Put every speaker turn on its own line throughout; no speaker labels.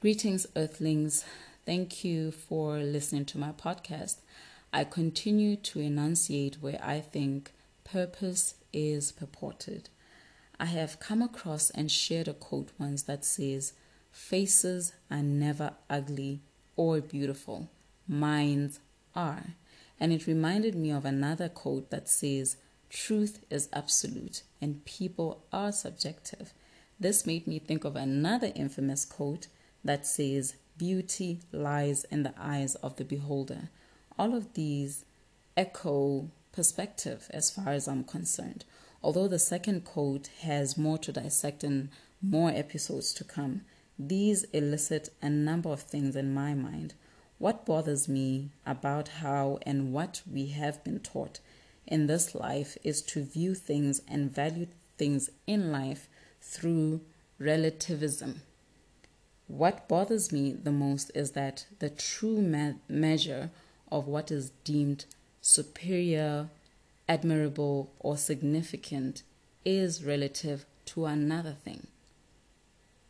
Greetings, Earthlings. Thank you for listening to my podcast. I continue to enunciate where I think purpose is purported. I have come across and shared a quote once that says, Faces are never ugly or beautiful, minds are. And it reminded me of another quote that says, Truth is absolute and people are subjective. This made me think of another infamous quote that says, Beauty lies in the eyes of the beholder. All of these echo perspective as far as I'm concerned. Although the second quote has more to dissect and more episodes to come, these elicit a number of things in my mind. What bothers me about how and what we have been taught in this life is to view things and value things in life through relativism. What bothers me the most is that the true me- measure of what is deemed superior, admirable, or significant is relative to another thing.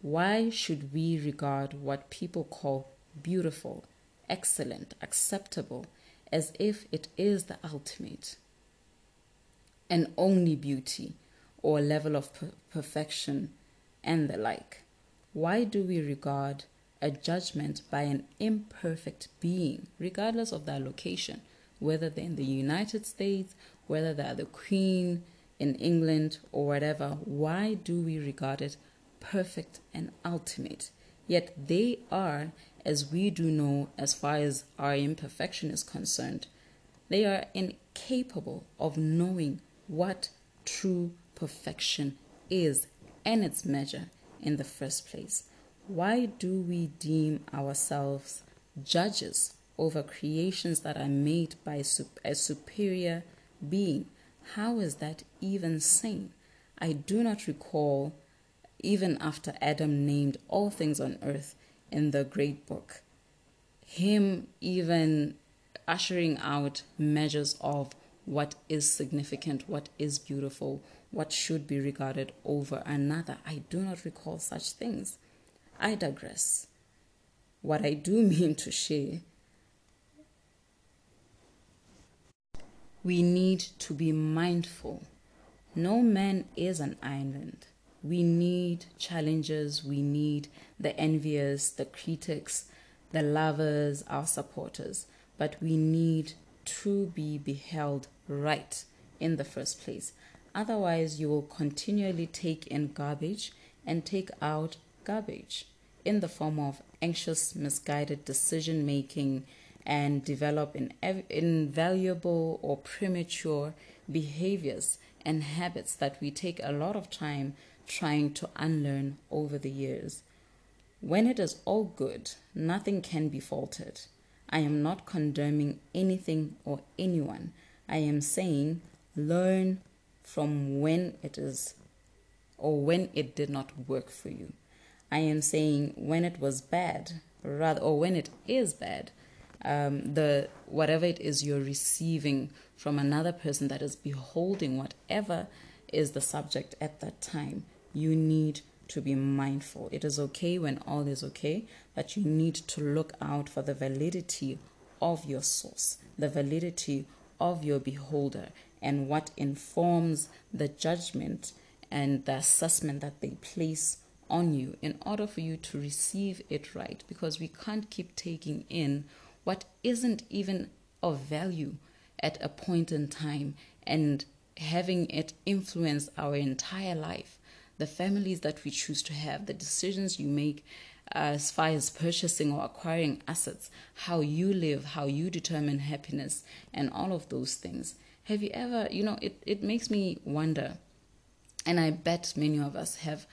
Why should we regard what people call beautiful, excellent, acceptable as if it is the ultimate and only beauty or level of per- perfection and the like? Why do we regard a judgment by an imperfect being, regardless of their location, whether they're in the United States, whether they're the Queen in England, or whatever? Why do we regard it perfect and ultimate? Yet they are, as we do know, as far as our imperfection is concerned, they are incapable of knowing what true perfection is and its measure in the first place? Why do we deem ourselves judges over creations that are made by a superior being? How is that even sane? I do not recall, even after Adam named all things on earth in the great book, him even ushering out measures of what is significant, what is beautiful, what should be regarded over another. I do not recall such things. I digress. What I do mean to share we need to be mindful. No man is an island. We need challenges, we need the envious, the critics, the lovers, our supporters, but we need to be beheld right in the first place. Otherwise, you will continually take in garbage and take out garbage in the form of anxious, misguided decision making and develop in invaluable or premature behaviors and habits that we take a lot of time trying to unlearn over the years. When it is all good, nothing can be faulted. I am not condemning anything or anyone. I am saying learn from when it is or when it did not work for you. I am saying when it was bad, rather, or when it is bad, um, the whatever it is you're receiving from another person that is beholding whatever is the subject at that time, you need to be mindful. It is okay when all is okay, but you need to look out for the validity of your source, the validity of your beholder, and what informs the judgment and the assessment that they place on you in order for you to receive it right. Because we can't keep taking in what isn't even of value at a point in time and having it influence our entire life. The families that we choose to have the decisions you make as far as purchasing or acquiring assets how you live how you determine happiness and all of those things. Have you ever, you know, it, it makes me wonder, and I bet many of us have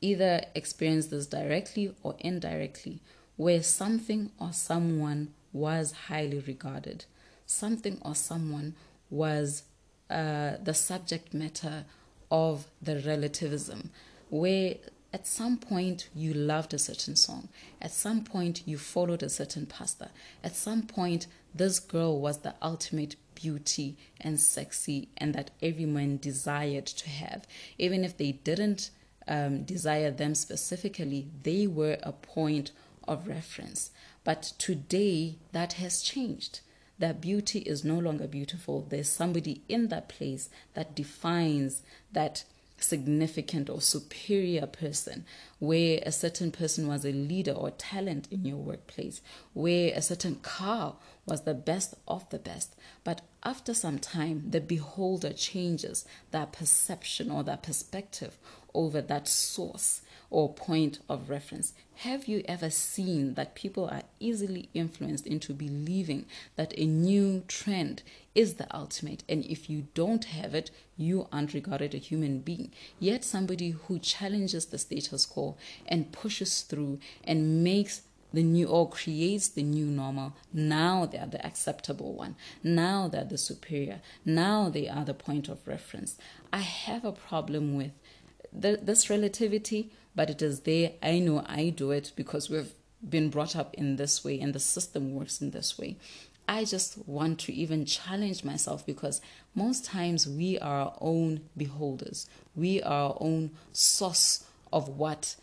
either experienced this directly or indirectly, where something or someone was highly regarded, something or someone was uh, the subject matter of the relativism, where at some point you loved a certain song, at some point you followed a certain pastor, at some point this girl was the ultimate beauty and sexy and that every man desired to have. Even if they didn't um, desire them specifically, they were a point of reference. But today, that has changed. That beauty is no longer beautiful. There's somebody in that place that defines that significant or superior person, where a certain person was a leader or talent in your workplace, where a certain car was the best of the best. But after some time, the beholder changes that perception or that perspective over that source or point of reference. Have you ever seen that people are easily influenced into believing that a new trend is the ultimate? And if you don't have it, you aren't regarded a human being. Yet somebody who challenges the status quo and pushes through and makes the new or creates the new normal. Now they are the acceptable one. Now they're the superior. Now they are the point of reference. I have a problem with the, this relativity, but it is there. I know I do it because we've been brought up in this way and the system works in this way. I just want to even challenge myself because most times we are our own beholders. We are our own source of what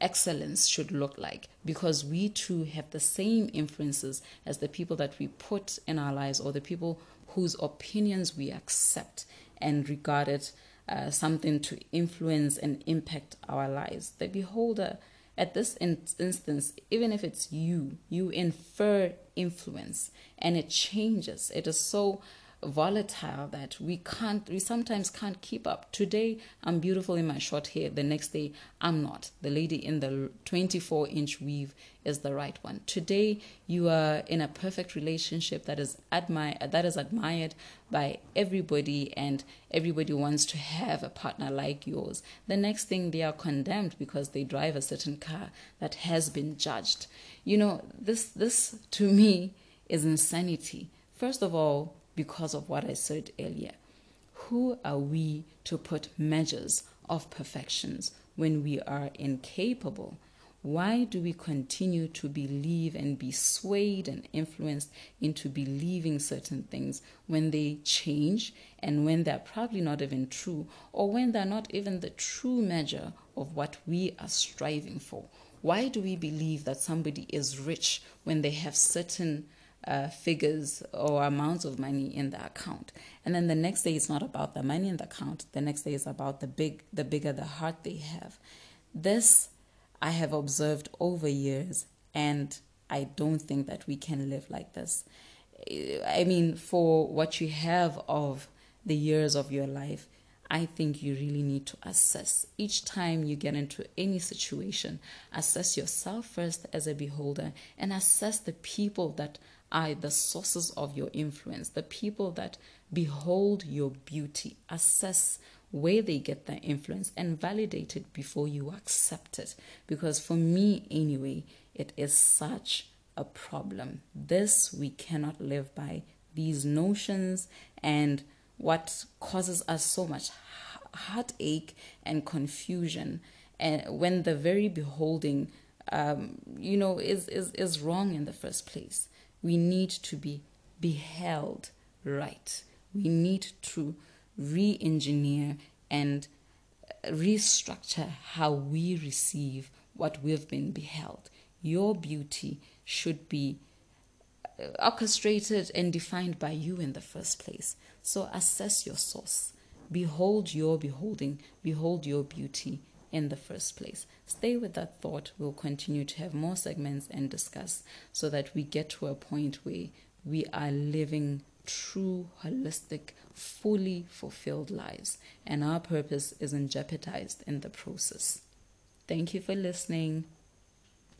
excellence should look like because we too have the same influences as the people that we put in our lives or the people whose opinions we accept and regard it uh, something to influence and impact our lives. The beholder, at this in- instance, even if it's you, you infer influence and it changes. It is so volatile that we can't we sometimes can't keep up. Today i'm beautiful in my short hair. The next day i'm not. The lady in the 24 inch weave is the right one. Today you are in a perfect relationship that is admire that is admired by everybody and everybody wants to have a partner like yours. The next thing they are condemned because they drive a certain car that has been judged. You know this this to me is insanity. First of all because of what I said earlier. Who are we to put measures of perfections when we are incapable? Why do we continue to believe and be swayed and influenced into believing certain things when they change and when they're probably not even true or when they're not even the true measure of what we are striving for? Why do we believe that somebody is rich when they have certain uh, figures or amounts of money in the account. And then the next day it's not about the money in the account. The next day is about the big the bigger the heart they have. This I have observed over years and I don't think that we can live like this. I mean, for what you have of the years of your life, I think you really need to assess. Each time you get into any situation, assess yourself first as a beholder and assess the people that are the sources of your influence, the people that behold your beauty, assess where they get their influence and validate it before you accept it. Because for me, anyway, it is such a problem. This we cannot live by. These notions and what causes us so much heartache and confusion and when the very beholding um, you know is, is is wrong in the first place we need to be beheld right. We need to re engineer and restructure how we receive what we've been beheld. Your beauty should be uh, orchestrated and defined by you in the first place. So assess your source. Behold your beholding, behold your beauty in the first place. Stay with that thought. We'll continue to have more segments and discuss so that we get to a point where we are living true, holistic, fully fulfilled lives, and our purpose isn't jeopardized in the process. Thank you for listening.